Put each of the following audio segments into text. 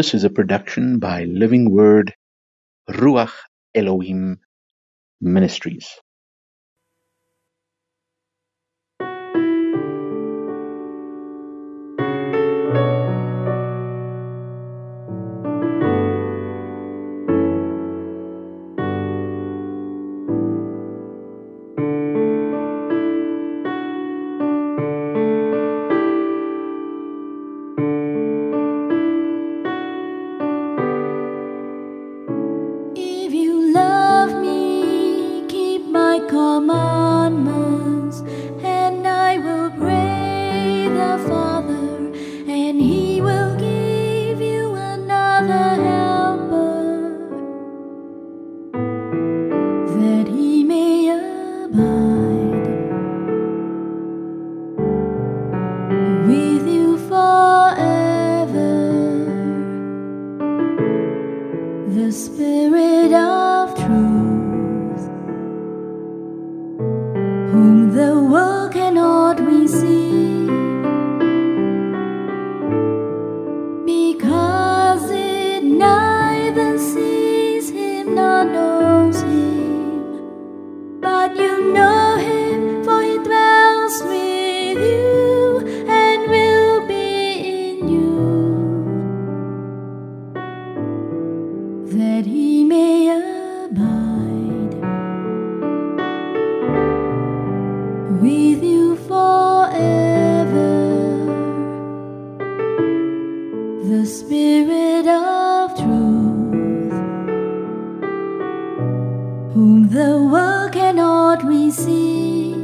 This is a production by Living Word Ruach Elohim Ministries. Commandments, whom the world cannot receive.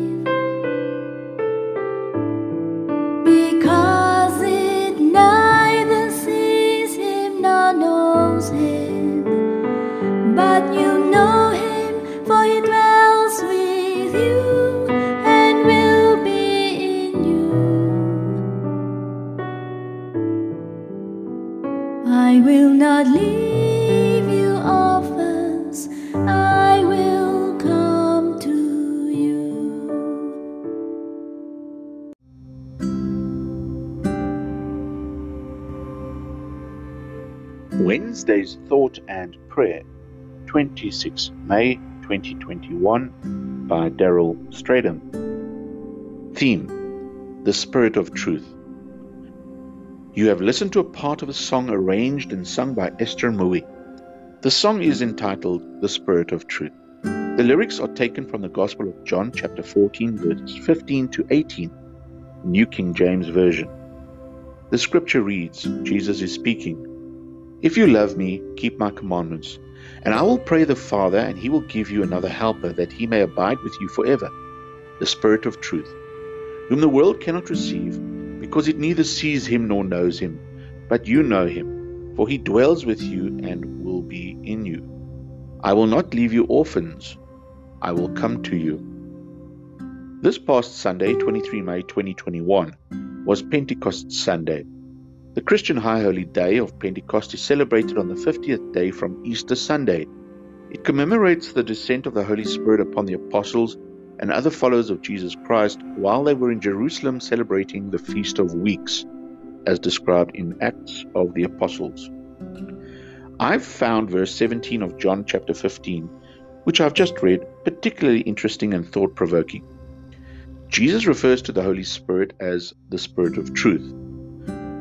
Wednesday's Thought and Prayer, 26 May 2021, by Daryl Stradham. Theme The Spirit of Truth. You have listened to a part of a song arranged and sung by Esther Mui. The song is entitled The Spirit of Truth. The lyrics are taken from the Gospel of John, chapter 14, verses 15 to 18, New King James Version. The scripture reads Jesus is speaking. If you love me, keep my commandments. And I will pray the Father, and he will give you another helper, that he may abide with you forever, the Spirit of truth, whom the world cannot receive, because it neither sees him nor knows him. But you know him, for he dwells with you and will be in you. I will not leave you orphans, I will come to you. This past Sunday, 23 May 2021, was Pentecost Sunday. The Christian High Holy Day of Pentecost is celebrated on the 50th day from Easter Sunday. It commemorates the descent of the Holy Spirit upon the apostles and other followers of Jesus Christ while they were in Jerusalem celebrating the Feast of Weeks, as described in Acts of the Apostles. I've found verse 17 of John chapter 15, which I've just read, particularly interesting and thought provoking. Jesus refers to the Holy Spirit as the Spirit of truth.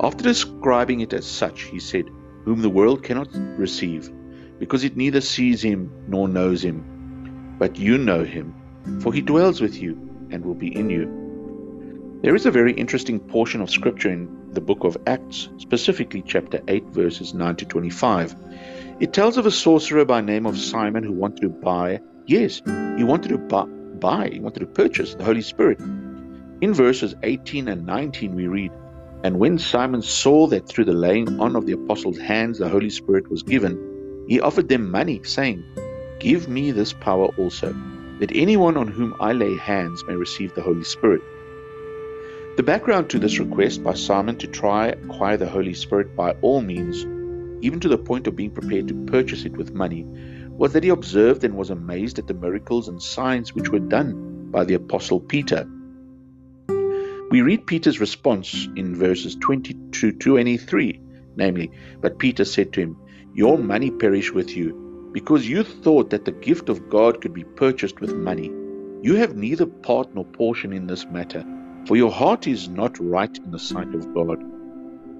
After describing it as such, he said, Whom the world cannot receive, because it neither sees him nor knows him. But you know him, for he dwells with you and will be in you. There is a very interesting portion of scripture in the book of Acts, specifically chapter 8, verses 9 to 25. It tells of a sorcerer by name of Simon who wanted to buy, yes, he wanted to buy, buy he wanted to purchase the Holy Spirit. In verses 18 and 19, we read, And when Simon saw that through the laying on of the apostles' hands the Holy Spirit was given, he offered them money, saying, Give me this power also, that anyone on whom I lay hands may receive the Holy Spirit. The background to this request by Simon to try acquire the Holy Spirit by all means, even to the point of being prepared to purchase it with money, was that he observed and was amazed at the miracles and signs which were done by the Apostle Peter. We read Peter's response in verses 22 to 23, namely, But Peter said to him, Your money perish with you, because you thought that the gift of God could be purchased with money. You have neither part nor portion in this matter, for your heart is not right in the sight of God.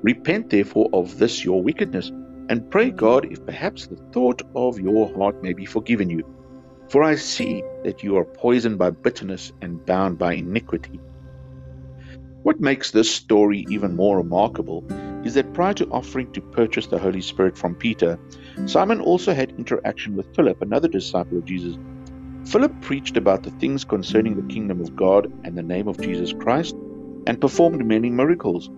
Repent therefore of this your wickedness, and pray God if perhaps the thought of your heart may be forgiven you. For I see that you are poisoned by bitterness and bound by iniquity. What makes this story even more remarkable is that prior to offering to purchase the Holy Spirit from Peter, Simon also had interaction with Philip, another disciple of Jesus. Philip preached about the things concerning the kingdom of God and the name of Jesus Christ and performed many miracles.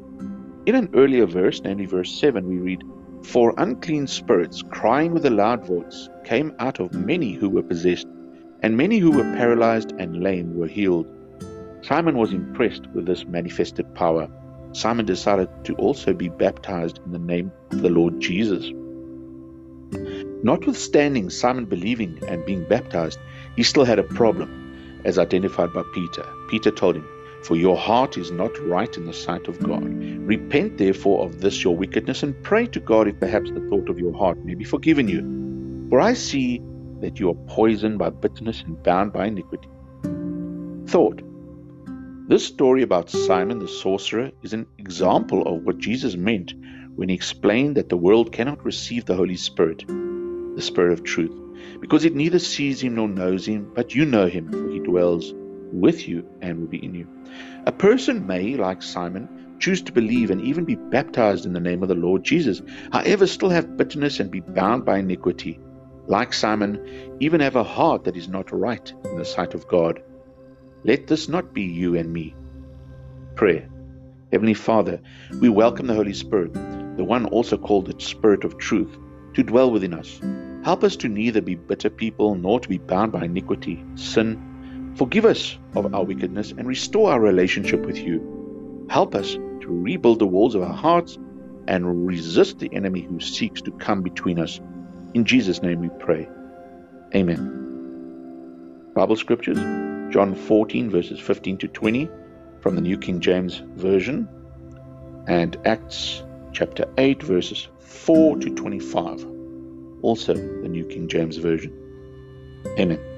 In an earlier verse, namely verse 7, we read, For unclean spirits, crying with a loud voice, came out of many who were possessed, and many who were paralyzed and lame were healed. Simon was impressed with this manifested power. Simon decided to also be baptized in the name of the Lord Jesus. Notwithstanding Simon believing and being baptized, he still had a problem, as identified by Peter. Peter told him, For your heart is not right in the sight of God. Repent therefore of this your wickedness, and pray to God if perhaps the thought of your heart may be forgiven you. For I see that you are poisoned by bitterness and bound by iniquity. Thought this story about Simon the sorcerer is an example of what Jesus meant when he explained that the world cannot receive the Holy Spirit, the Spirit of truth, because it neither sees him nor knows him, but you know him, for he dwells with you and will be in you. A person may, like Simon, choose to believe and even be baptized in the name of the Lord Jesus, however, still have bitterness and be bound by iniquity. Like Simon, even have a heart that is not right in the sight of God. Let this not be you and me. Prayer. Heavenly Father, we welcome the Holy Spirit, the one also called the Spirit of Truth, to dwell within us. Help us to neither be bitter people nor to be bound by iniquity, sin. Forgive us of our wickedness and restore our relationship with you. Help us to rebuild the walls of our hearts and resist the enemy who seeks to come between us. In Jesus' name we pray. Amen. Bible Scriptures John 14, verses 15 to 20 from the New King James Version, and Acts chapter 8, verses 4 to 25, also the New King James Version. Amen.